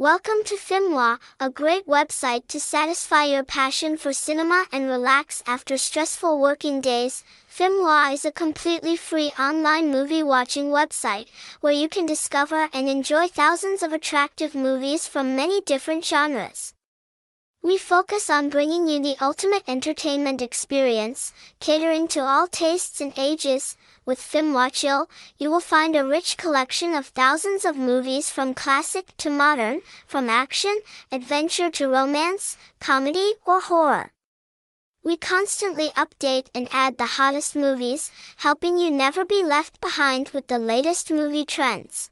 Welcome to PhimMoi, a great website to satisfy your passion for cinema and relax after stressful working days. PhimMoi is a completely free online movie watching website where you can discover and enjoy thousands of attractive movies from many different genres. We focus on bringing you the ultimate entertainment experience, catering to all tastes and ages. With PhimMoiChill, you will find a rich collection of thousands of movies from classic to modern, from action, adventure to romance, comedy, or horror. We constantly update and add the hottest movies, helping you never be left behind with the latest movie trends.